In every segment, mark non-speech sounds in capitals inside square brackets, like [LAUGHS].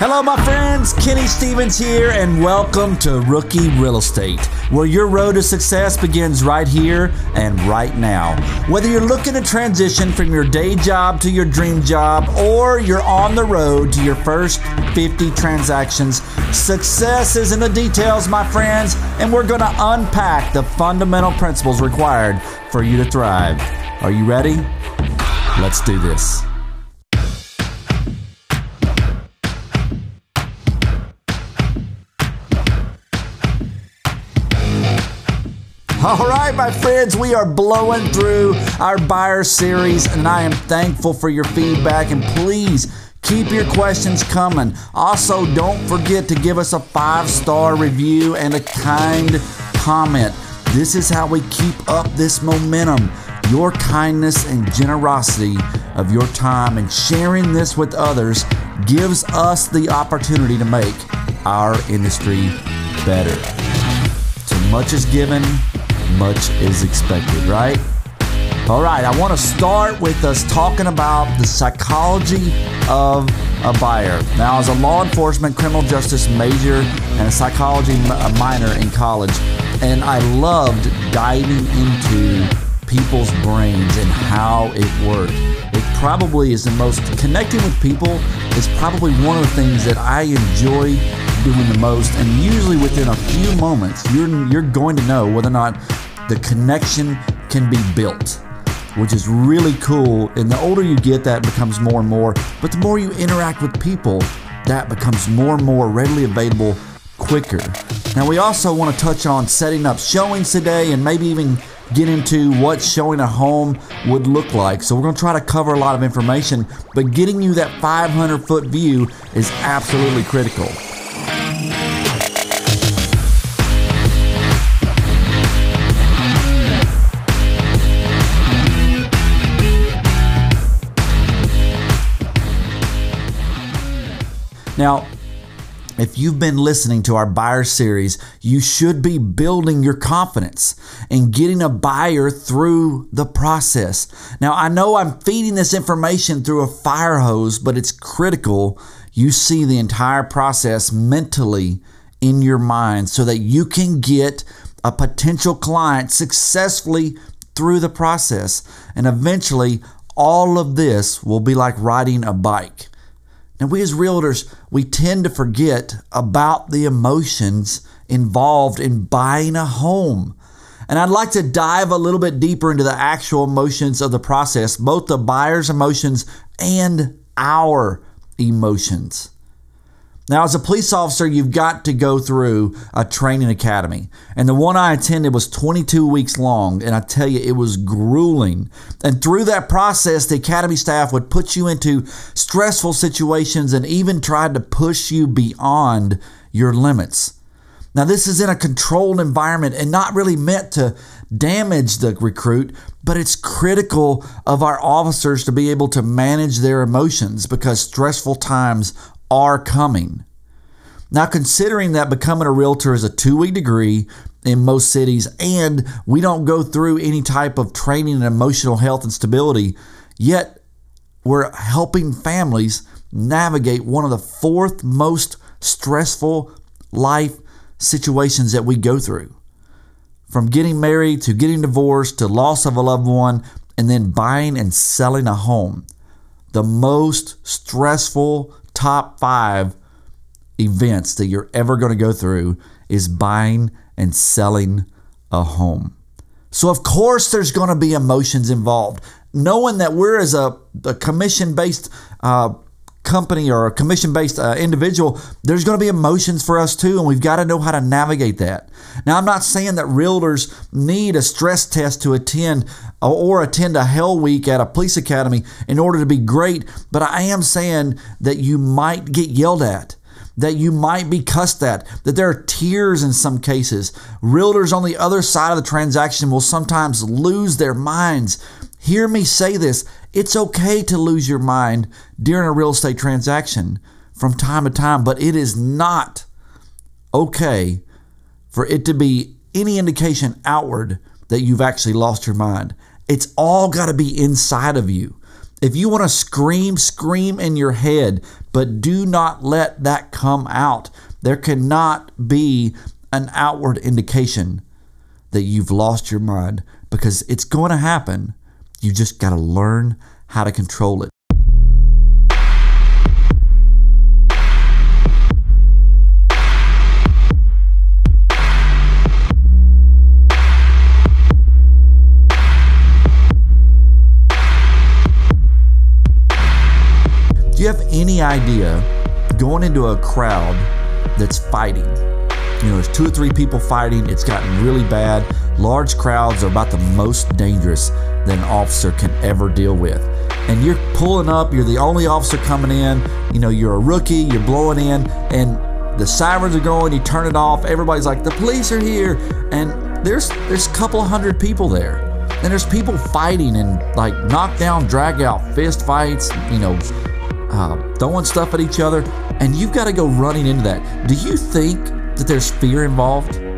Hello, my friends. Kenny Stevens here, and welcome to Rookie Real Estate, where your road to success begins right here and right now. Whether you're looking to transition from your day job to your dream job, or you're on the road to your first 50 transactions, success is in the details, my friends, and we're going to unpack the fundamental principles required for you to thrive. Are you ready? Let's do this. All right, my friends, we are blowing through our buyer series, and I am thankful for your feedback. And please keep your questions coming. Also, don't forget to give us a five star review and a kind comment. This is how we keep up this momentum. Your kindness and generosity of your time and sharing this with others gives us the opportunity to make our industry better. Too much is given, much is expected, right? All right, I want to start with us talking about the psychology of a buyer. Now, as a law enforcement criminal justice major and a psychology minor in college, and I loved diving into people's brains and how it works. It probably is the most connecting with people is probably one of the things that I enjoy doing the most and usually within a few moments you're you're going to know whether or not the connection can be built, which is really cool. And the older you get, that becomes more and more. But the more you interact with people, that becomes more and more readily available quicker. Now, we also want to touch on setting up showings today and maybe even get into what showing a home would look like. So, we're going to try to cover a lot of information, but getting you that 500 foot view is absolutely critical. Now, if you've been listening to our buyer series, you should be building your confidence and getting a buyer through the process. Now, I know I'm feeding this information through a fire hose, but it's critical you see the entire process mentally in your mind so that you can get a potential client successfully through the process. And eventually, all of this will be like riding a bike. Now, we as realtors, we tend to forget about the emotions involved in buying a home. And I'd like to dive a little bit deeper into the actual emotions of the process, both the buyer's emotions and our emotions. Now, as a police officer, you've got to go through a training academy. And the one I attended was 22 weeks long. And I tell you, it was grueling. And through that process, the academy staff would put you into stressful situations and even tried to push you beyond your limits. Now, this is in a controlled environment and not really meant to damage the recruit, but it's critical of our officers to be able to manage their emotions because stressful times are coming. Now, considering that becoming a realtor is a two week degree in most cities and we don't go through any type of training in emotional health and stability, yet we're helping families navigate one of the fourth most stressful life situations that we go through. From getting married to getting divorced to loss of a loved one and then buying and selling a home. The most stressful top five events that you're ever going to go through is buying and selling a home. So, of course, there's going to be emotions involved. Knowing that we're as a, a commission based uh, company or a commission based uh, individual, there's going to be emotions for us too, and we've got to know how to navigate that. Now, I'm not saying that realtors need a stress test to attend or attend a hell week at a police academy in order to be great, but I am saying that you might get yelled at. That you might be cussed at, that there are tears in some cases. Realtors on the other side of the transaction will sometimes lose their minds. Hear me say this it's okay to lose your mind during a real estate transaction from time to time, but it is not okay for it to be any indication outward that you've actually lost your mind. It's all got to be inside of you. If you want to scream, scream in your head but do not let that come out. There cannot be an outward indication that you've lost your mind because it's going to happen. You just got to learn how to control it. Do you have any idea going into a crowd that's fighting? You know, there's two or three people fighting, it's gotten really bad. Large crowds are about the most dangerous that an officer can ever deal with. And you're pulling up, you're the only officer coming in, you know, you're a rookie, you're blowing in, and the sirens are going, you turn it off, everybody's like, the police are here, and there's there's a couple hundred people there. And there's people fighting and like knockdown, drag out, fist fights, you know, uh, throwing stuff at each other, and you've got to go running into that. Do you think that there's fear involved?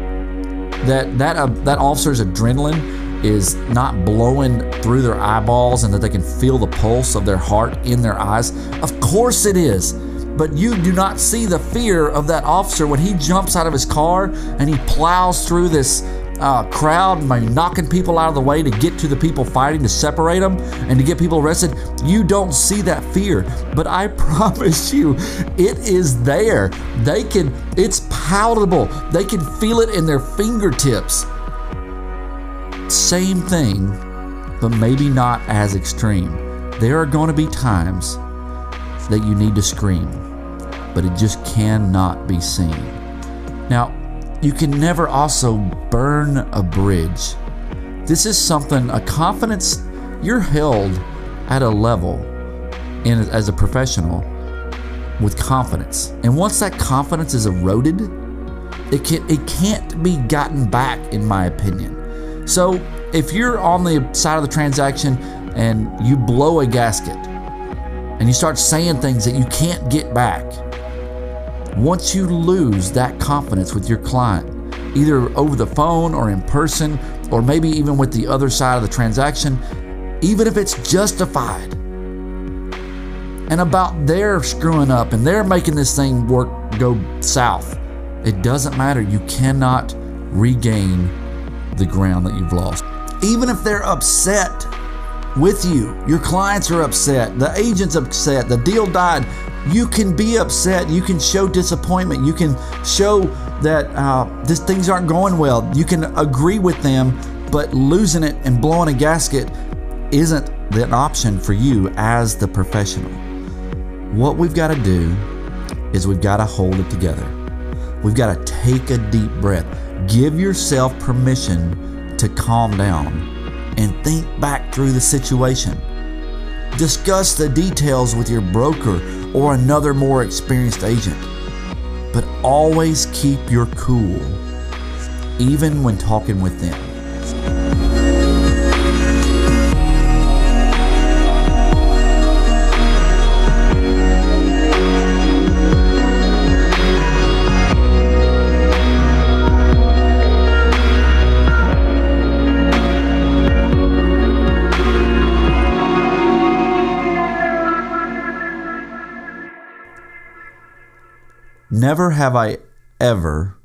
That that uh, that officer's adrenaline is not blowing through their eyeballs, and that they can feel the pulse of their heart in their eyes? Of course it is. But you do not see the fear of that officer when he jumps out of his car and he plows through this uh, crowd by knocking people out of the way to get to the people fighting to separate them and to get people arrested, you don't see that fear. But I [LAUGHS] promise you, it is there. They can, it's palatable. They can feel it in their fingertips. Same thing, but maybe not as extreme. There are going to be times that you need to scream, but it just cannot be seen. Now, you can never also burn a bridge. This is something, a confidence, you're held at a level in, as a professional with confidence. And once that confidence is eroded, it, can, it can't be gotten back, in my opinion. So if you're on the side of the transaction and you blow a gasket and you start saying things that you can't get back, once you lose that confidence with your client, either over the phone or in person, or maybe even with the other side of the transaction, even if it's justified, and about their screwing up and they're making this thing work go south, it doesn't matter. You cannot regain the ground that you've lost. Even if they're upset with you, your clients are upset, the agent's upset, the deal died, you can be upset. You can show disappointment. You can show that uh, these things aren't going well. You can agree with them, but losing it and blowing a gasket isn't an option for you as the professional. What we've got to do is we've got to hold it together. We've got to take a deep breath. Give yourself permission to calm down and think back through the situation. Discuss the details with your broker or another more experienced agent. But always keep your cool, even when talking with them. Never have I ever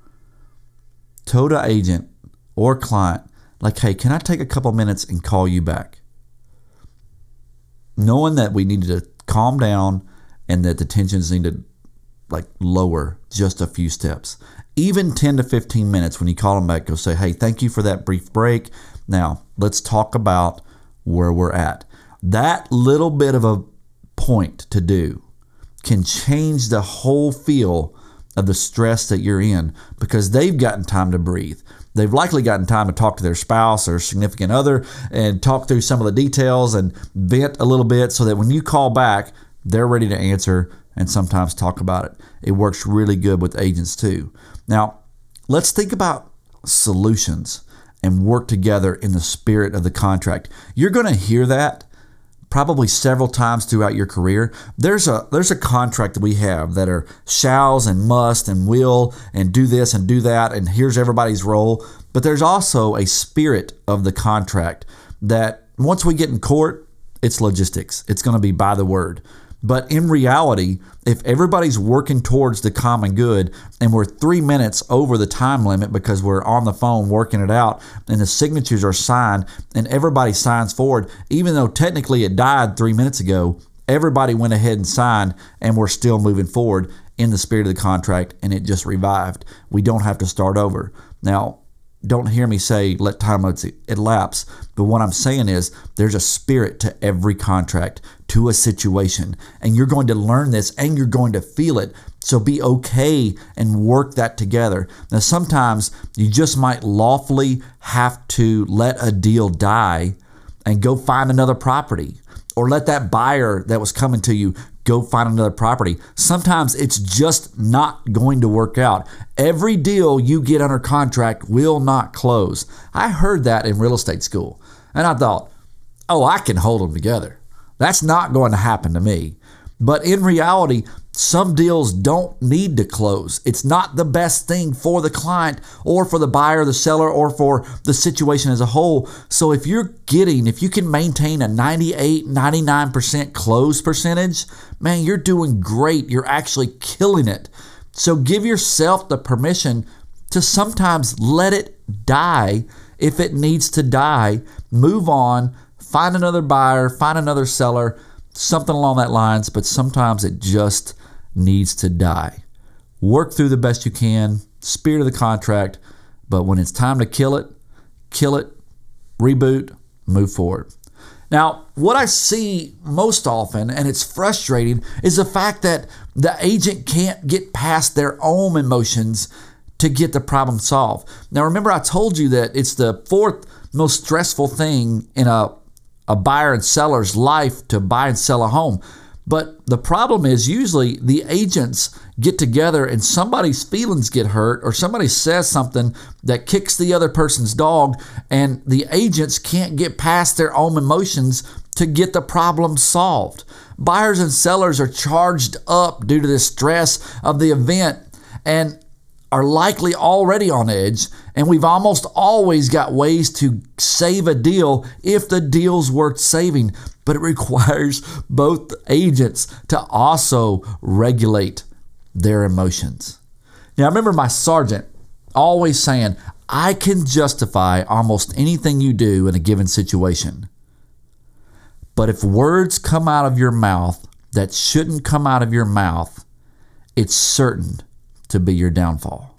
told an agent or client, like, hey, can I take a couple minutes and call you back? Knowing that we needed to calm down and that the tensions need to like lower just a few steps. Even 10 to 15 minutes when you call them back, go say, hey, thank you for that brief break. Now, let's talk about where we're at. That little bit of a point to do can change the whole feel of the stress that you're in because they've gotten time to breathe. They've likely gotten time to talk to their spouse or significant other and talk through some of the details and vent a little bit so that when you call back, they're ready to answer and sometimes talk about it. It works really good with agents too. Now, let's think about solutions and work together in the spirit of the contract. You're going to hear that probably several times throughout your career. There's a there's a contract that we have that are shalls and must and will and do this and do that and here's everybody's role. But there's also a spirit of the contract that once we get in court, it's logistics. It's going to be by the word. But in reality, if everybody's working towards the common good and we're three minutes over the time limit because we're on the phone working it out and the signatures are signed and everybody signs forward, even though technically it died three minutes ago, everybody went ahead and signed and we're still moving forward in the spirit of the contract and it just revived. We don't have to start over. Now, don't hear me say let time elapse. But what I'm saying is there's a spirit to every contract, to a situation. And you're going to learn this and you're going to feel it. So be okay and work that together. Now, sometimes you just might lawfully have to let a deal die and go find another property or let that buyer that was coming to you go find another property. Sometimes it's just not going to work out. Every deal you get under contract will not close. I heard that in real estate school and I thought, oh, I can hold them together. That's not going to happen to me. But in reality, some deals don't need to close. It's not the best thing for the client or for the buyer, the seller, or for the situation as a whole. So if you're getting, if you can maintain a 98, 99% close percentage, man, you're doing great. You're actually killing it. So give yourself the permission to sometimes let it die if it needs to die. Move on, find another buyer, find another seller, something along that lines, but sometimes it just needs to die. Work through the best you can, spirit of the contract, but when it's time to kill it, kill it, reboot, move forward. Now, what I see most often, and it's frustrating, is the fact that the agent can't get past their own emotions to get the problem solved. Now, remember, I told you that it's the fourth most stressful thing in a, a buyer and seller's life to buy and sell a home. But the problem is usually the agents get together and somebody's feelings get hurt or somebody says something that kicks the other person's dog and the agents can't get past their own emotions to get the problem solved. Buyers and sellers are charged up due to the stress of the event and are likely already on edge, and we've almost always got ways to save a deal if the deal's worth saving but it [LAUGHS] requires both agents to also regulate their emotions. Now, I remember my sergeant always saying, I can justify almost anything you do in a given situation. But if words come out of your mouth that shouldn't come out of your mouth, it's certain to be your downfall.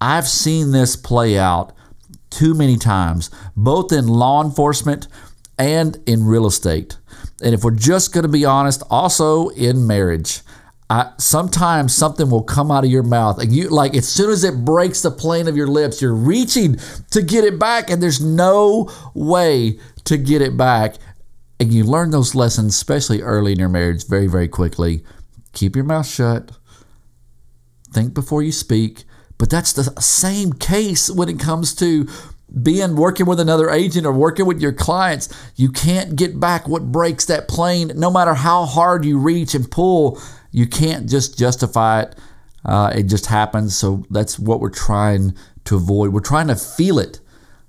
I've seen this play out too many times, both in law enforcement and in real estate. And if we're just going to be honest, also in marriage. I, sometimes something will come out of your mouth and you like as soon as it breaks the plane of your lips you're reaching to get it back and there's no way to get it back and you learn those lessons especially early in your marriage very very quickly keep your mouth shut think before you speak but that's the same case when it comes to being working with another agent or working with your clients, you can't get back what breaks that plane. No matter how hard you reach and pull, you can't just justify it. Uh, it just happens. So that's what we're trying to avoid. We're trying to feel it.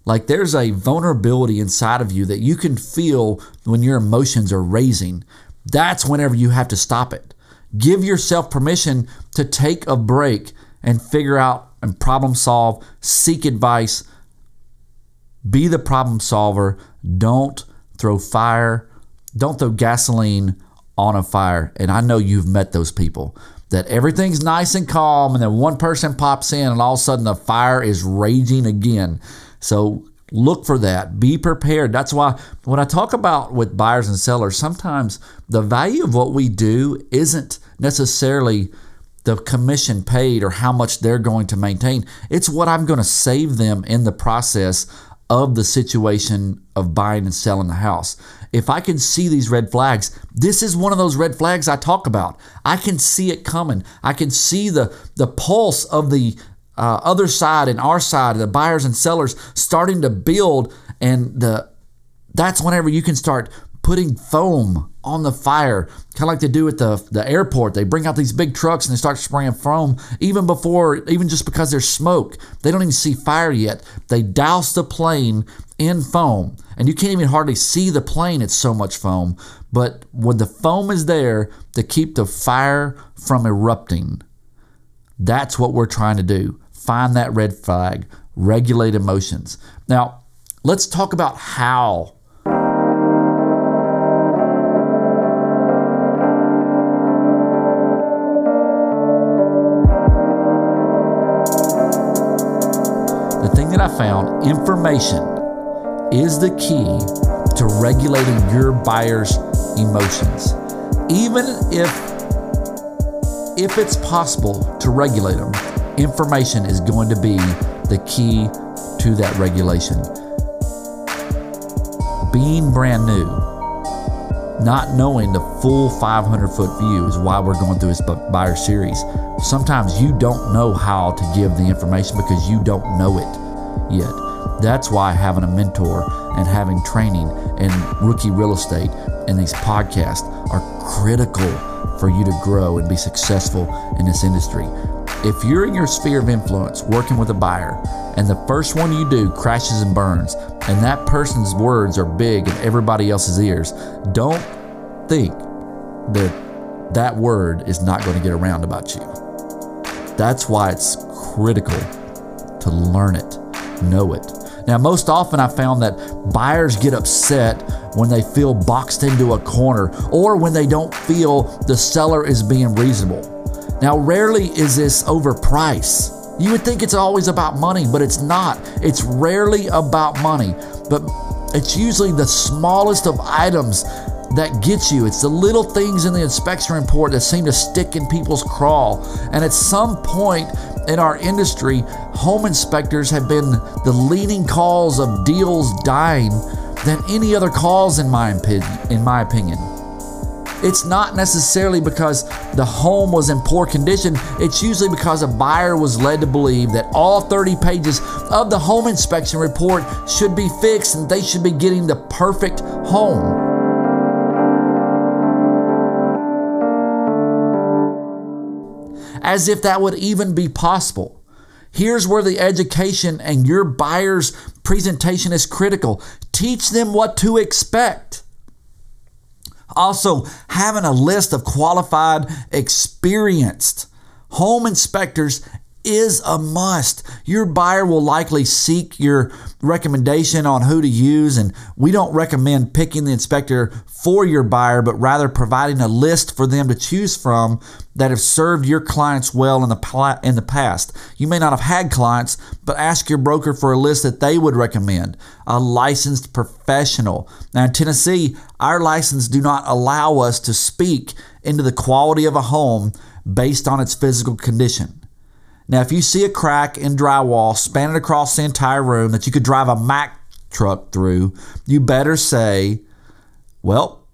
Like there's a vulnerability inside of you that you can feel when your emotions are raising. That's whenever you have to stop it. Give yourself permission to take a break and figure out and problem solve, seek advice be the problem solver. Don't throw fire, don't throw gasoline on a fire. And I know you've met those people that everything's nice and calm, and then one person pops in, and all of a sudden the fire is raging again. So look for that. Be prepared. That's why when I talk about with buyers and sellers, sometimes the value of what we do isn't necessarily the commission paid or how much they're going to maintain. It's what I'm going to save them in the process of the situation of buying and selling the house. If I can see these red flags, this is one of those red flags I talk about. I can see it coming. I can see the the pulse of the uh, other side and our side, the buyers and sellers starting to build, and the that's whenever you can start putting foam on the fire, kind of like they do at the, the airport. They bring out these big trucks and they start spraying foam even before, even just because there's smoke. They don't even see fire yet. They douse the plane in foam. and you can't even hardly see the plane. It's so much foam. But when the foam is there to keep the fire from erupting, that's what we're trying to do. Find that red flag, regulate emotions. Now, let's talk about how the thing that I found information is the key to regulating your buyer's emotions. Even if if it's possible to regulate them, information is going to be the key to that regulation. Being brand new, not knowing the full 500 foot view is why we're going through this buyer series. Sometimes you don't know how to give the information because you don't know it yet. That's why having a mentor and having training and rookie real estate and these podcasts are critical for you to grow and be successful in this industry. If you're in your sphere of influence working with a buyer and the first one you do crashes and burns and that person's words are big in everybody else's ears, don't think that that word is not going to get around about you. That's why it's critical to learn it, know it. Now, most often I found that buyers get upset when they feel boxed into a corner or when they don't feel the seller is being reasonable. Now, rarely is this over price. You would think it's always about money, but it's not. It's rarely about money, but it's usually the smallest of items that gets you. It's the little things in the inspection report that seem to stick in people's craw. And at some point in our industry, home inspectors have been the leading cause of deals dying than any other cause in my in my opinion. It's not necessarily because the home was in poor condition. It's usually because a buyer was led to believe that all 30 pages of the home inspection report should be fixed and they should be getting the perfect home. As if that would even be possible. Here's where the education and your buyer's presentation is critical. Teach them what to expect. Also, having a list of qualified, experienced home inspectors is a must. Your buyer will likely seek your recommendation on who to use, and we don't recommend picking the inspector for your buyer, but rather providing a list for them to choose from that have served your clients well in the in the past. You may not have had clients, but ask your broker for a list that they would recommend. A licensed professional. Now in Tennessee, our license do not allow us to speak into the quality of a home based on its physical condition. Now, if you see a crack in drywall spanning across the entire room that you could drive a Mack truck through, you better say, well,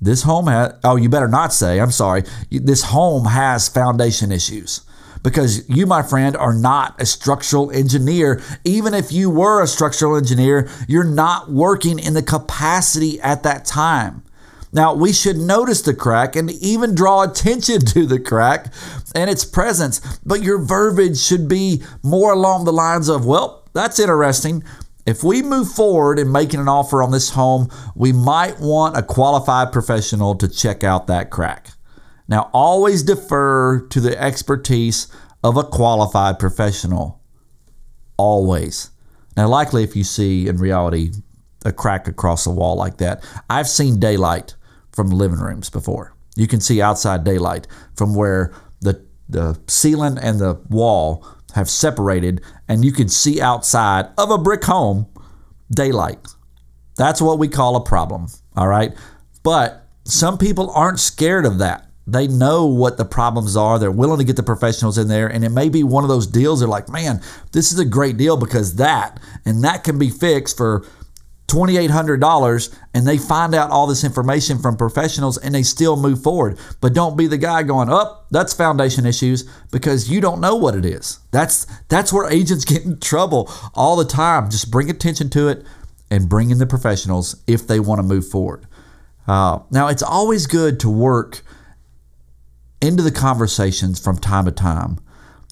this home has, oh, you better not say, I'm sorry, this home has foundation issues. Because you, my friend, are not a structural engineer. Even if you were a structural engineer, you're not working in the capacity at that time. Now, we should notice the crack and even draw attention [LAUGHS] to the crack and its presence, but your verbiage should be more along the lines of, well, that's interesting. If we move forward in making an offer on this home, we might want a qualified professional to check out that crack. Now, always defer to the expertise of a qualified professional. Always. Now, likely if you see in reality a crack across the wall like that, I've seen daylight from living rooms before. You can see outside daylight from where the the ceiling and the wall have separated and you can see outside of a brick home daylight. That's what we call a problem, all right? But some people aren't scared of that. They know what the problems are. They're willing to get the professionals in there. And it may be one of those deals. They're like, man, this is a great deal because that, and that can be fixed for $2,800 and they find out all this information from professionals and they still move forward. But don't be the guy going, up. Oh, that's foundation issues because you don't know what it is. That's, that's where agents [LAUGHS] get in trouble all the time. Just bring attention to it and bring in the professionals if they want to move forward. Uh, now, it's always good to work into the conversations from time to time.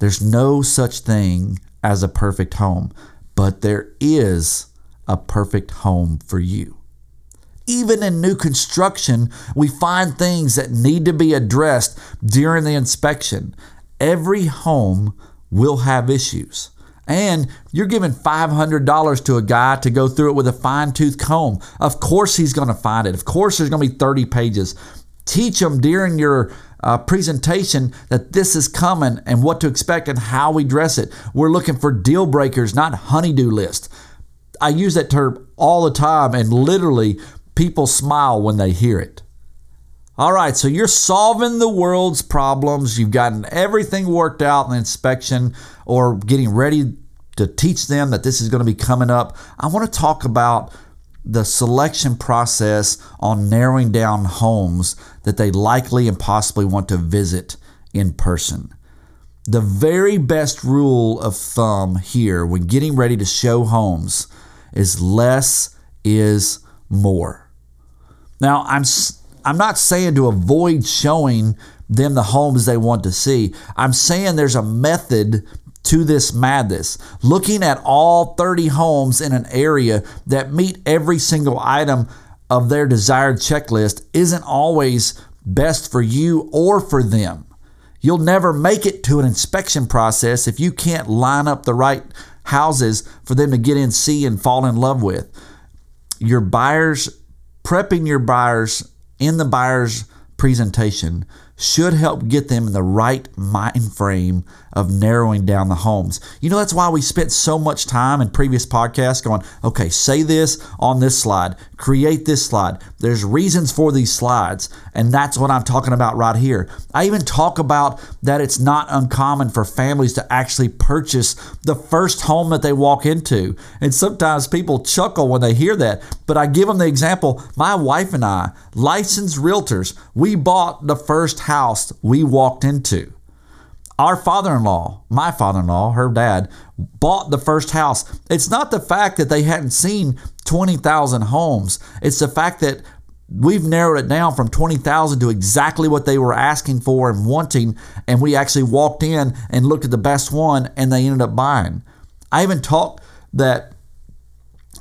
There's no such thing as a perfect home, but there is a perfect home for you. Even in new construction, we find things that need to be addressed during the inspection. Every home will have issues. And you're giving $500 to a guy to go through it with a fine tooth comb. Of course, he's going to find it. Of course, there's going to be 30 pages. Teach them during your uh, presentation that this is coming and what to expect and how we dress it. We're looking for deal breakers, not honey-do list. I use that term all the time, and literally, people smile when they hear it. All right, so you're solving the world's problems. You've gotten everything worked out in the inspection or getting ready to teach them that this is going to be coming up. I want to talk about the selection process on narrowing down homes that they likely and possibly want to visit in person. The very best rule of thumb here when getting ready to show homes is less is more. Now, I'm I'm not saying to avoid showing them the homes they want to see. I'm saying there's a method to this madness. Looking at all 30 homes in an area that meet every single item of their desired checklist isn't always best for you or for them. You'll never make it to an inspection process if you can't line up the right houses for them to get in, see, and fall in love with. Your buyers, prepping your buyers in the buyer's presentation should help get them in the right mind frame of narrowing down the homes. You know, that's why we spent so much time in previous podcasts going, okay, say this on this slide, create this slide. There's reasons for these slides, and that's what I'm talking about right here. I even talk about that it's not uncommon for families to actually purchase the first home that they walk into. And sometimes people chuckle when they hear that, but I give them the example my wife and I, licensed realtors, we bought the first house we walked into. Our father in law, my father in law, her dad, bought the first house. It's not the fact that they hadn't seen 20,000 homes, it's the fact that we've narrowed it down from 20,000 to exactly what they were asking for and wanting. And we actually walked in and looked at the best one and they ended up buying. I even talked that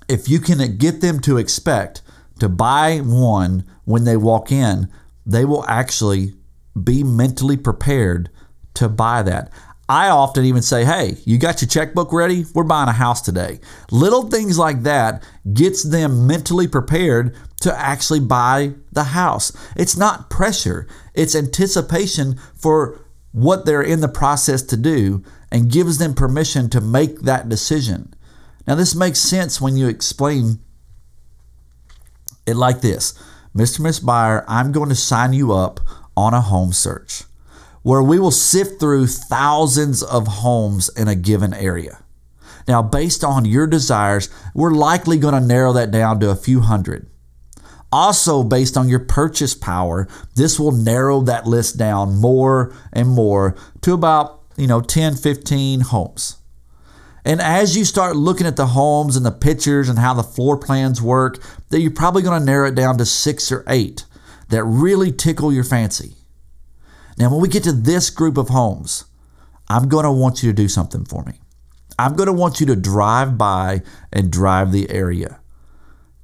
if you can get them to expect to buy one when they walk in, they will actually be mentally prepared to buy that. I often even say, "Hey, you got your checkbook ready? We're buying a house today." Little things like that gets them mentally prepared to actually buy the house. It's not pressure, it's anticipation for what they're in the process to do and gives them permission to make that decision. Now, this makes sense when you explain it like this Mr. Miss Buyer, I'm going to sign you up on a home search where we will sift through thousands of homes in a given area. Now, based on your desires, we're likely going to narrow that down to a few hundred. Also, based on your purchase power, this will narrow that list down more and more to about, you know, 10, 15 homes. And as you start looking at the homes and the pictures and how the floor plans work, that you're probably going to narrow it down to six or eight that really tickle your fancy. Now, when we get to this group of homes, I'm going to want you to do something for me. I'm going to want you to drive by and drive the area.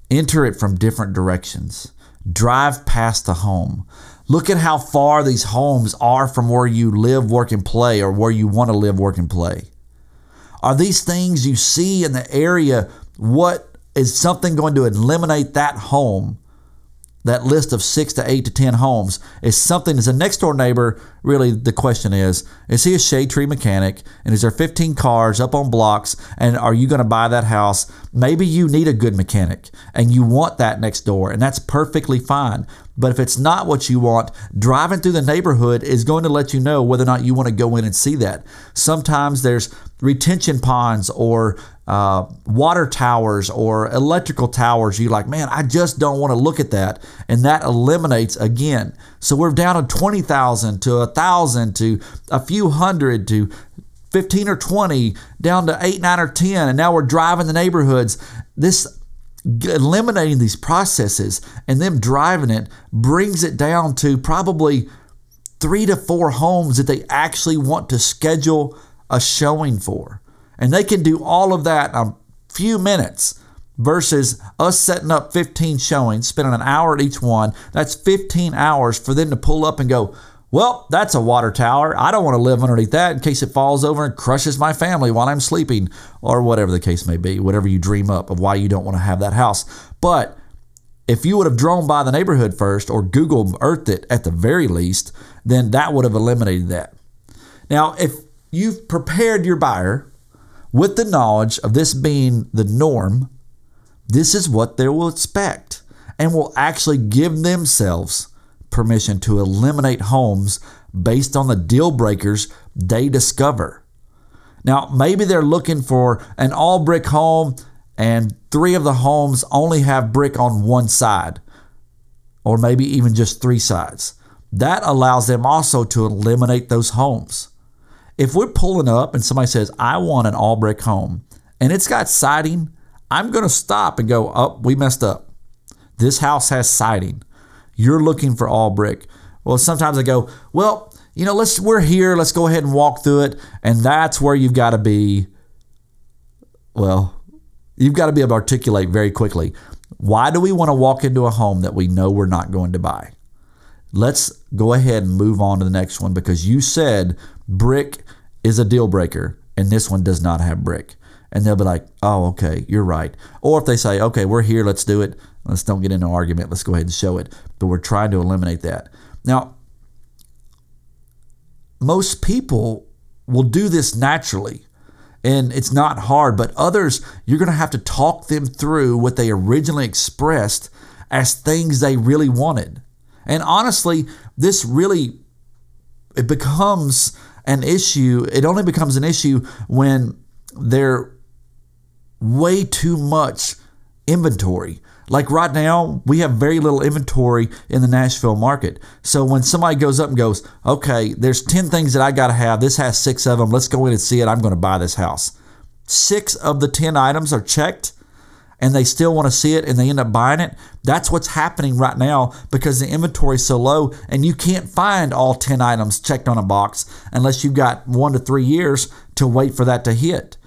Enter it from different directions. Drive past the home. Look at how far these homes are from where you live, work, and play, or where you want to live, work, and play. Are these things you see in the area what is something going to eliminate that home that list of six to eight to ten homes is something as a next door neighbor really the question is is he a shade tree mechanic? And is there 15 cars up on blocks? And are you going to buy that house? Maybe you need a good mechanic and you want that next door and that's perfectly fine but if it's not what you want, driving through the neighborhood is going to let you know whether or not you want to go in and see that. Sometimes there's retention ponds or uh, water towers or electrical towers. You're like, man, I just don't want to look at that. And that eliminates again. So we're down to 20,000 to a thousand to a few hundred to 15 or 20 down to 8, 9, or 10. And now we're driving the neighborhoods. This eliminating these processes and them driving it brings it down to probably three to four homes that they actually want to schedule a showing for. And they can do all of that in a few minutes versus us setting up 15 showings, spending an hour at each one. That's 15 hours for them to pull up and go, well, that's a water tower. I don't want to live underneath that in case it falls over and crushes my family while I'm sleeping, or whatever the case may be, whatever you dream up of why you don't want to have that house. But if you would have drone by the neighborhood first or Google Earthed it at the very least, then that would have eliminated that. Now, if you've prepared your buyer with the knowledge of this being the norm, this is what they will expect and will actually give themselves permission to eliminate homes based on the deal breakers they discover. Now, maybe they're looking for an all brick home and three of the homes only have brick on one side, or maybe even just three sides. That allows them also to eliminate those homes. If we're pulling up and somebody says, I want an all brick home, and it's got siding, I'm going to stop and go, Oh, we messed up. This house has siding. You're looking for all brick. Well, sometimes I go, Well, you know, let's we're here. Let's go ahead and walk through it. And that's where you've got to be. Well, you've got to be able to articulate very quickly. Why do we want to walk into a home that we know we're not going to buy? Let's go ahead and move on to the next one because you said brick is a deal breaker and this one does not have brick. And they'll be like, oh, okay, you're right. Or if they say, okay, we're here, let's do it. Let's don't get into an argument. Let's go ahead and show it. But we're trying to eliminate that. Now, most people will do this naturally and it's not hard, but others, you're going to have to talk them through what they originally expressed as things they really wanted. And honestly, this really it becomes an issue. It only becomes an issue when they're way too much inventory. Like right now, we have very little inventory in the Nashville market. So when somebody goes up and goes, okay, there's 10 things that I got to have, this has six of them, let's go in and see it, I'm going to buy this house. Six of the 10 items are checked and they still want to see it and they end up buying it. That's what's happening right now because the inventory is so low and you can't find all 10 items checked on a box unless you've got one to three years to wait for that to hit.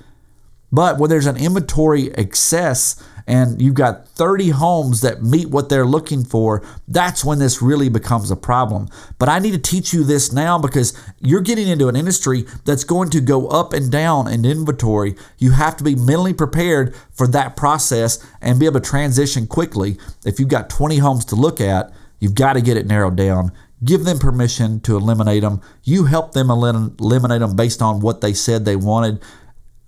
But when there's an inventory excess and you've got 30 homes that meet what they're looking for, that's when this really becomes a problem. But I need to teach you this now because you're getting into an industry that's going to go up and down in inventory. You have to be mentally prepared for that process and be able to transition quickly. If you've got 20 homes to look at, you've got to get it narrowed down. Give them permission to eliminate them. You help them eliminate them based on what they said they wanted.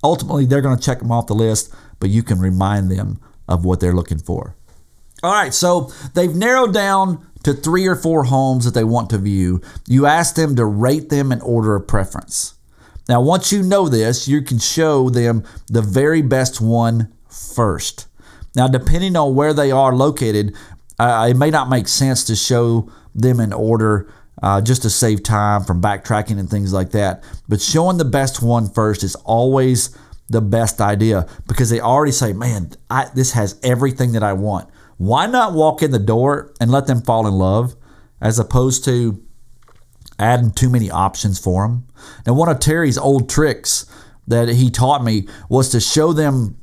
Ultimately, they're going to check them off the list, but you can remind them of what they're looking for. All right, so they've narrowed down to three or four homes that they want to view. You ask them to rate them in order of preference. Now, once you know this, you can show them the very best one first. Now, depending on where they are located, uh, it may not make sense to show them in order uh, just to save time from backtracking and things like that. But showing the best one first is always the best idea because they already say, man, I, this has everything that I want. Why not walk in the door and let them fall in love as opposed to adding too many options for them? Now, one of Terry's old tricks that he taught me was to show them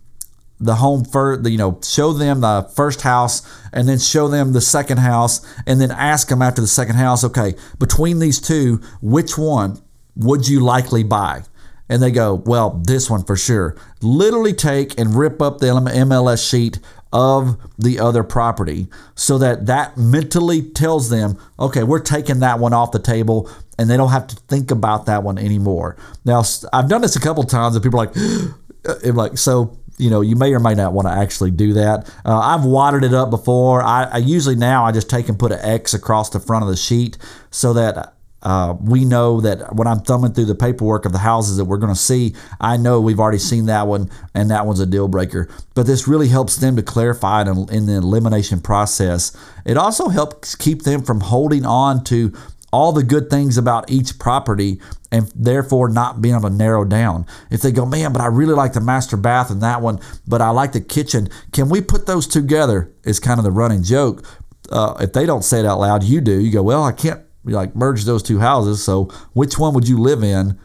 the home first, you know, show them the first house and then show them the second house and then ask them after the second house, okay, between these two, which one would you likely buy? and they go, well, this one for sure. Literally take and rip up the MLS sheet of the other property so that that mentally tells them, okay, we're taking that one off the table and they don't have to think about that one anymore. Now, I've done this a couple times and people are like, [GASPS] uh, like, so you know, you may or may not want to actually do that. Uh, I've wadded it up before. I, I, usually now I just take and put an X across the front of the sheet so that uh, we know that when I'm thumbing through the paperwork of the houses that we're going to see, I know we've already seen that one and that one's a deal breaker. But this really helps them to clarify it in, in the elimination process. It also helps keep them from holding on to all the good things about each property and therefore not being able to narrow down. If they go, man, but I really like the master bath and that one, but I like the kitchen, can we put those together? Is kind of the running joke. Uh, if they don't say it out loud, you do. You go, well, I can't like merge those two houses. So which one would you live in,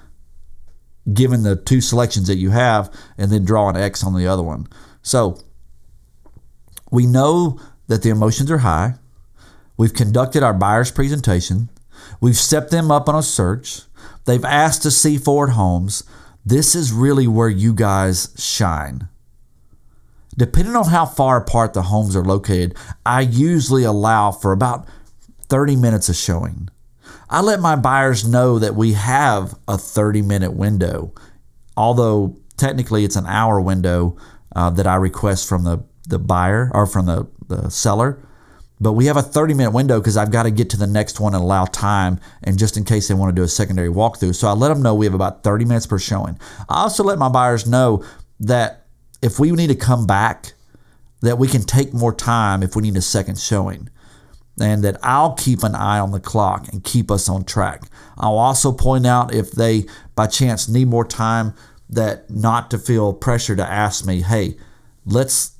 given the two selections that you have, and then draw an X on the other one? So We know that the emotions are high. We've conducted our buyer's presentation. We've stepped them up on a search. They've asked to see Ford homes. This is really where you guys shine. Depending on how far apart the homes are located, I usually allow for about 30 minutes of showing. I let my buyers know that we have a 30 minute window, although technically it's an hour window uh, that I request from the, the buyer or from the, the seller. But we have a 30 minute window because I've got to get to the next one and allow time, and just in case they want to do a secondary walkthrough. So I let them know we have about 30 minutes per showing. I also let my buyers know that if we need to come back, that we can take more time if we need a second showing. And that I'll keep an eye on the clock and keep us on track. I'll also point out if they by chance need more time that not to feel pressure to ask me, hey, let's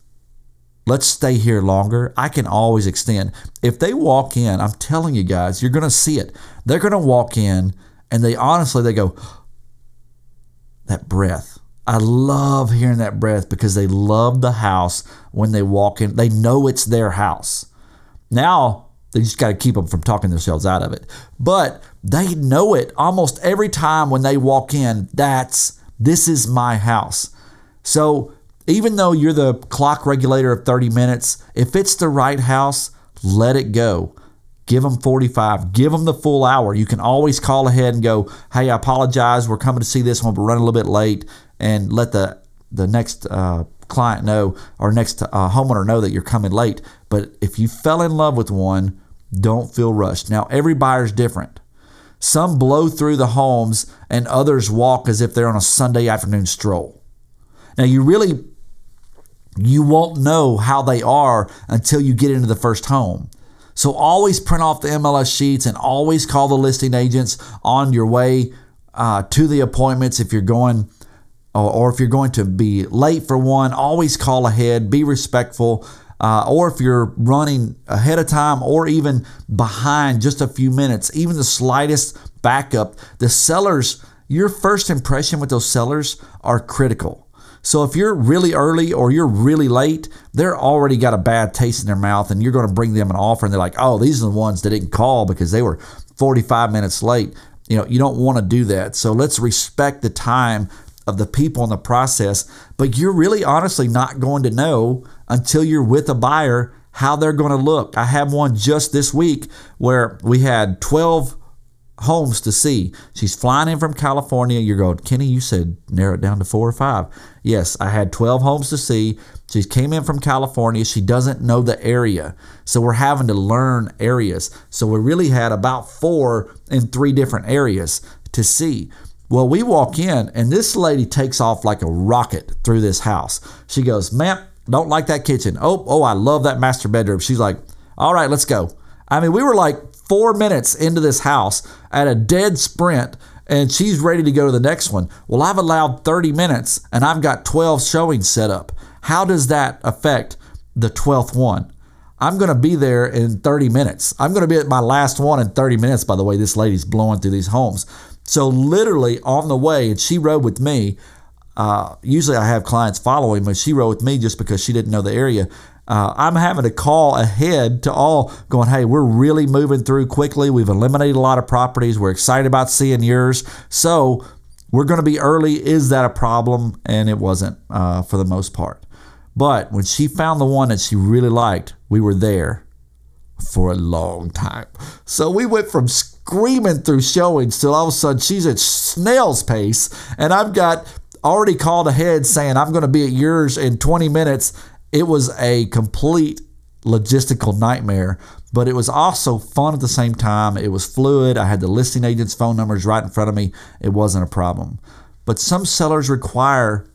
let's stay here longer. I can always extend. If they walk in, I'm telling you guys, you're gonna see it. They're gonna walk in and they honestly they go, that breath I love hearing that breath because they love the house when they walk in. They know it's their house. Now, they just got to keep them from talking themselves out of it. But they know it almost every time when they walk in. That's this is my house. So even though you're the clock regulator of 30 minutes, if it's the right house, let it go. Give them 45. Give them the full hour. You can always call ahead and go, hey, I apologize. We're coming to see this one. We're running a little bit late and let the the next uh, client know or next uh, homeowner know that you're coming late. But if you fell in love with one, don't feel rushed. Now every buyer's different. Some blow through the homes and others walk as if they're on a Sunday afternoon stroll. Now you really you won't know how they are until you get into the first home. So always print off the MLS sheets and always call the listing agents on your way uh, to the appointments if you're going or, if you're going to be late for one, always call ahead, be respectful. Uh, or if you're running ahead of time or even behind just a few minutes, even the slightest backup, the sellers, your first impression with those sellers are critical. So if you're really early or you're really late, they're already got a bad taste in their mouth and you're going to bring them an offer and they're like, oh, these are the ones that didn't call because they were 45 minutes late. You know, you don't want to do that. So let's respect the time of the people in the process, but you're really honestly not going to know until you're with a buyer how they're going to look. I have one just this week where we had 12 homes to see. She's flying in from California. You're going, Kenny, you said narrow it down to four or five. Yes, I had 12 homes to see. She came in from California. She doesn't know the area. So we're having to learn areas. So we really had about four in three different areas to see. Well, we walk in and this lady takes off like a rocket through this house. She goes, Ma'am, don't like that kitchen. Oh, oh, I love that master bedroom. She's like, All right, let's go. I mean, we were like four minutes into this house at a dead sprint and she's ready to go to the next one. Well, I've allowed 30 minutes and I've got 12 showings set up. How does that affect the 12th one? I'm going to be there in 30 minutes. I'm going to be at my last one in 30 minutes, by the way. This lady's blowing through these homes. So literally on the way, and she rode with me. Uh, usually I have clients following, but she rode with me just because she didn't know the area. Uh, I'm having to call ahead to all going, hey, we're really moving through quickly. We've eliminated a lot of properties. We're excited about seeing yours. So we're going to be early. Is that a problem? And it wasn't uh, for the most part. But when she found the one that she really liked, we were there for a long time. So we went from screaming through showings till all of a sudden she's at snail's pace, and I've got already called ahead saying I'm going to be at yours in 20 minutes. It was a complete logistical nightmare, but it was also fun at the same time. It was fluid. I had the listing agent's phone numbers right in front of me. It wasn't a problem. But some sellers require,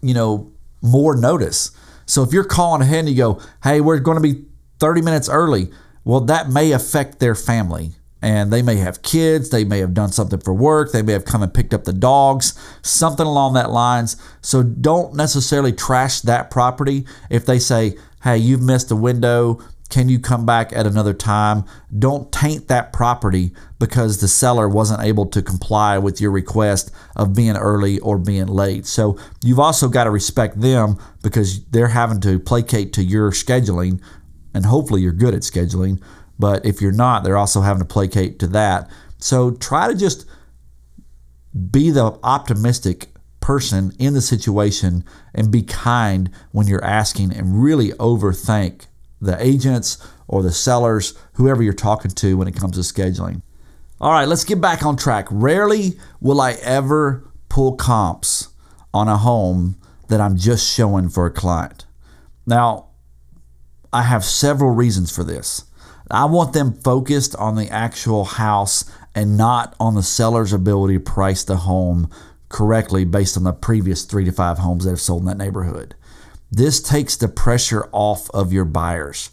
you know, more notice. So if you're calling ahead and you go, hey, we're going to be 30 minutes early, well, that may affect their family. And they may have kids, they may have done something for work, they may have come and picked up the dogs, something along that lines. So don't necessarily trash that property if they say, hey, you've missed a window, can you come back at another time? Don't taint that property because the seller wasn't able to comply with your request of being early or being late. So you've also got to respect them because they're having to placate to your scheduling, and hopefully you're good at scheduling. But if you're not, they're also having to placate to that. So try to just be the optimistic person in the situation and be kind when you're asking and really overthink the agents or the sellers, whoever you're talking to when it comes to scheduling. All right, let's get back on track. Rarely will I ever pull comps on a home that I'm just showing for a client. Now, I have several reasons for this. I want them focused on the actual house and not on the seller's ability to price the home correctly based on the previous three to five homes that have sold in that neighborhood. This takes the pressure off of your buyers.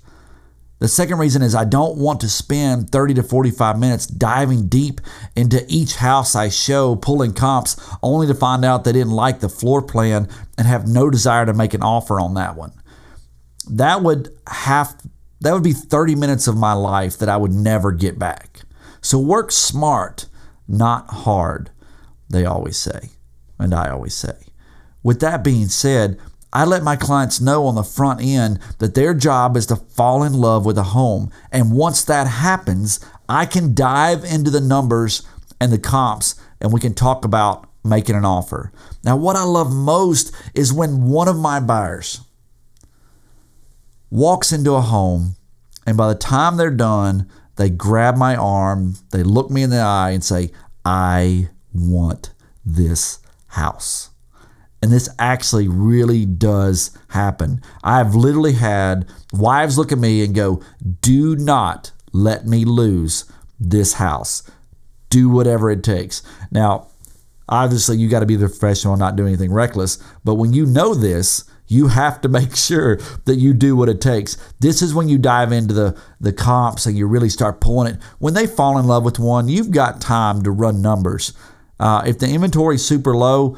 The second reason is I don't want to spend 30 to 45 minutes diving deep into each house I show, pulling comps, only to find out they didn't like the floor plan and have no desire to make an offer on that one. That would have that would be 30 minutes of my life that I would never get back. So work smart, not hard, they always say, and I always say. With that being said, I let my clients know on the front end that their job is to fall in love with a home. And once that happens, I can dive into the numbers and the comps and we can talk about making an offer. Now, what I love most is when one of my buyers walks into a home and by the time they're done, they grab my arm, they look me in the eye and say, I want this house. And this actually really does happen. I've literally had wives look at me and go, Do not let me lose this house. Do whatever it takes. Now, obviously, you got to be the professional and not do anything reckless. But when you know this, you have to make [LAUGHS] sure that you do what it takes. This is when you dive into the, the comps and you really start pulling it. When they fall in love with one, you've got time to run numbers. Uh, if the inventory is super low,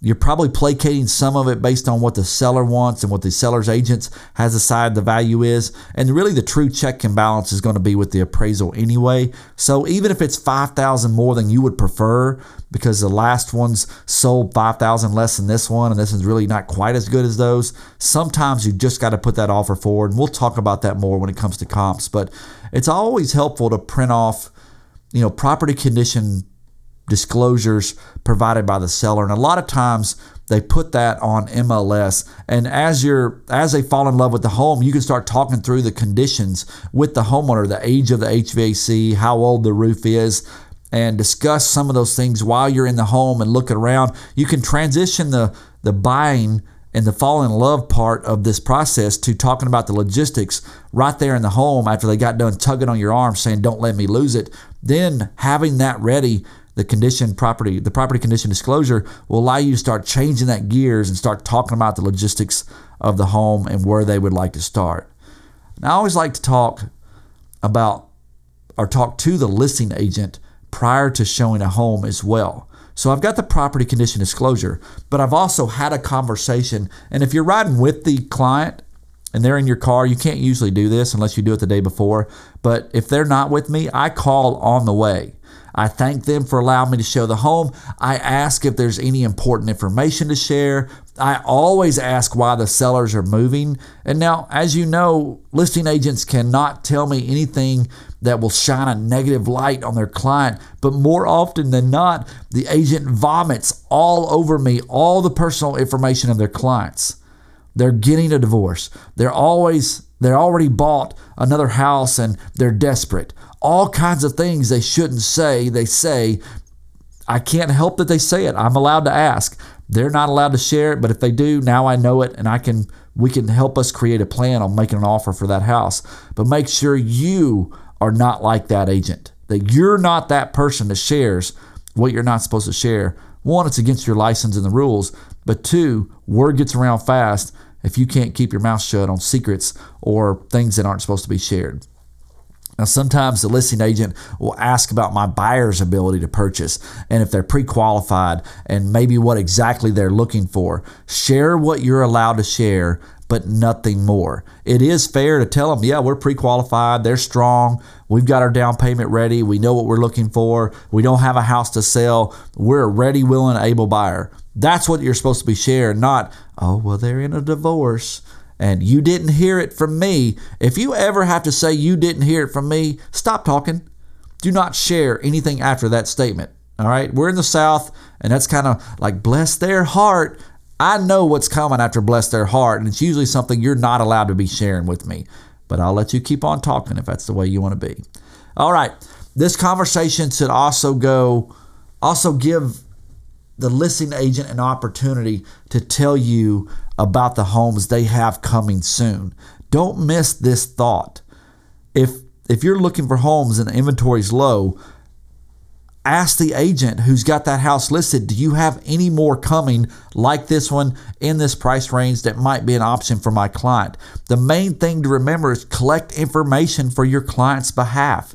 you're probably placating some of it based on what the seller wants and what the seller's agents has decided the value is. And really the true check and balance is going to be with the appraisal anyway. So even if it's 5,000 more than you would prefer because the last one's sold 5,000 less than this one and this is really not quite as good as those, sometimes you just got to put that offer forward. And we'll talk about that more when it comes to comps, but it's always helpful to print off, you know, property condition disclosures provided by the seller. And a lot of times they put that on MLS. And as you're as they fall in love with the home, you can start talking through the conditions with the homeowner, the age of the HVAC, how old the roof is, and discuss some of those things while you're in the home and looking around. You can transition the the buying and the fall in love part of this process to talking about the logistics right there in the home after they got done tugging on your arm saying don't let me lose it then having that ready the condition property, the property condition disclosure will allow you to start changing that gears and start talking about the logistics of the home and where they would like to start. Now, I always like to talk about or talk to the listing agent prior to showing a home as well. So I've got the property condition disclosure, but I've also had a conversation. And if you're riding with the client and they're in your car, you can't usually do this unless you do it the day before. But if they're not with me, I call on the way. I thank them for allowing me to show the home. I ask if there's any important information to share. I always ask why the sellers are moving. And now, as you know, listing agents cannot tell me anything that will shine a negative light on their client. But more often than not, the agent vomits all over me all the personal information of their clients. They're getting a divorce. They're always they're already bought another house and they're desperate all kinds of things they shouldn't say, they say. I can't help that they say it. I'm allowed to ask. They're not allowed to share it, but if they do, now I know it and I can we can help us create a plan on making an offer for that house. But make sure you are not like that agent. That you're not that person that shares what you're not supposed to share. One, it's against your license and the rules, but two, word gets around fast if you can't keep your mouth shut on secrets or things that aren't supposed to be shared. Now, sometimes the listing agent will ask about my buyer's ability to purchase and if they're pre qualified and maybe what exactly they're looking for. Share what you're allowed to share, but nothing more. It is fair to tell them, yeah, we're pre qualified, they're strong, we've got our down payment ready, we know what we're looking for, we don't have a house to sell, we're a ready, willing, able buyer. That's what you're supposed to be sharing, not, oh, well, they're in a divorce and you didn't hear it from me. If you ever have to say you didn't hear it from me, stop talking. Do not share anything after that statement. All right. We're in the South, and that's kind of like bless their heart. I know what's coming after bless their heart, and it's usually something you're not allowed to be sharing with me. But I'll let you keep on talking if that's the way you want to be. All right. This conversation should also go, also give the listing agent an opportunity to tell you about the homes they have coming soon. Don't miss this thought. If if you're looking for homes and the inventory is low, ask the agent who's got that house listed, do you have any more coming like this one in this price range that might be an option for my client? The main thing to remember is collect information for your client's behalf.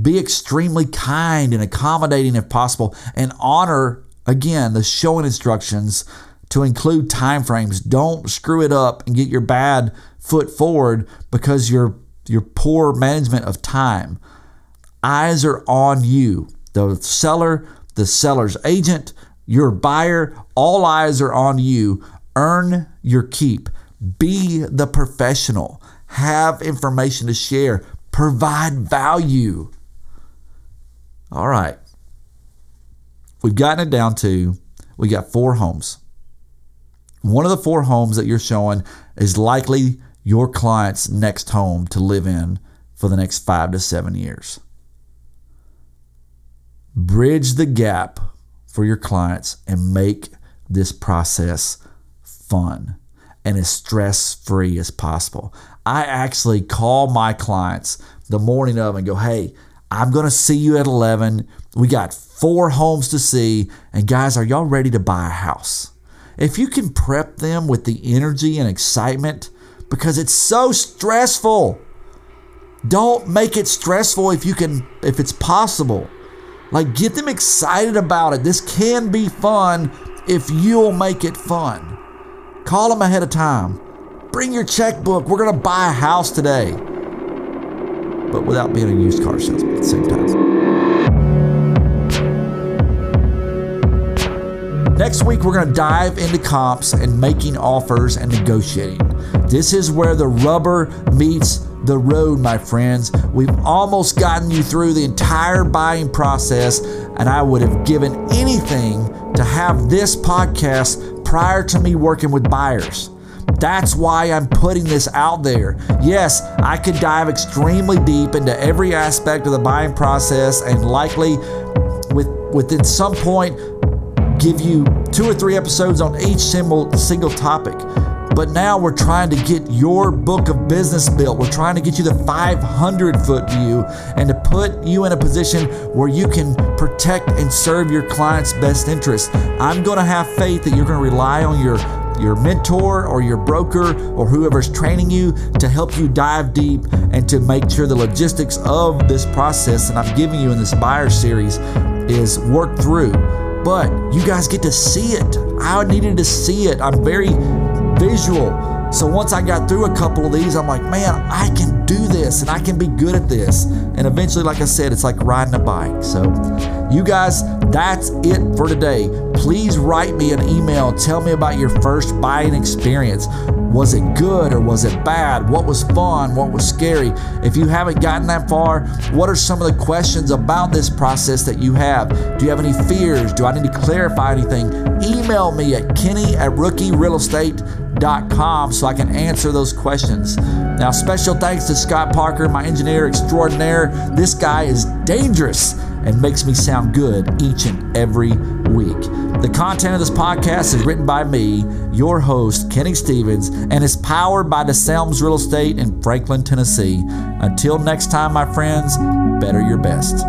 Be extremely kind and accommodating if possible and honor again the showing instructions to include timeframes. Don't screw it up and get your bad foot forward because your your poor management of time. Eyes are on you the seller, the seller's agent, your buyer, all eyes are on you. Earn your keep. Be the professional. Have information to share. Provide value. All right. We've gotten it down to we got four homes. One of the four homes that you're showing is likely your client's next home to live in for the next five to seven years bridge the gap for your clients and make this process fun and as stress free as possible. I actually call my clients the morning of and go, hey, I'm going to see you at 11. We got four homes to see. And guys, are y'all ready to buy a house? If you can prep them with the energy and excitement, because it's so stressful. Don't make it stressful if you can, if it's possible. Like, get them excited about it. This can be fun if you'll make it fun. Call them ahead of time. Bring your checkbook. We're going to buy a house today. But without being a used car salesman at the same time. Next week, we're going to dive into comps and making offers and negotiating. This is where the rubber meets the road, my friends. We've almost gotten you through the entire buying process, and I would have given anything to have this podcast prior to me working with buyers. That's why I'm putting this out there. Yes, I could dive extremely deep into every aspect of the buying process and likely with within some point give you two or three episodes on each single single topic. But now we're trying to get your book of business built. We're trying to get you the 500 foot view and to put you in a position where you can protect and serve your client's best interest. I'm going to have faith that you're going to rely on your your mentor or your broker or whoever's training you to help you dive deep and to make sure the logistics of this process that I'm giving you in this buyer series is worked through. But you guys get to see it. I needed to see it. I'm very visual. So once I got through a couple of these, I'm like, man, I can do this and I can be good at this. And eventually, like I said, it's like riding a bike. So, you guys, that's it for today. Please write me an email. Tell me about your first buying experience. Was it good or was it bad? What was fun? What was scary? If you haven't gotten that far, what are some of the questions about this process that you have? Do you have any fears? Do I need to clarify anything? Email me at kenny at rookierealestate.com so I can answer those questions. Now, special thanks to Scott Parker, my engineer extraordinaire. This guy is dangerous and makes me sound good each and every week. The content of this podcast is written by me, your host, Kenny Stevens, and is powered by DeSelms Real Estate in Franklin, Tennessee. Until next time, my friends, better your best.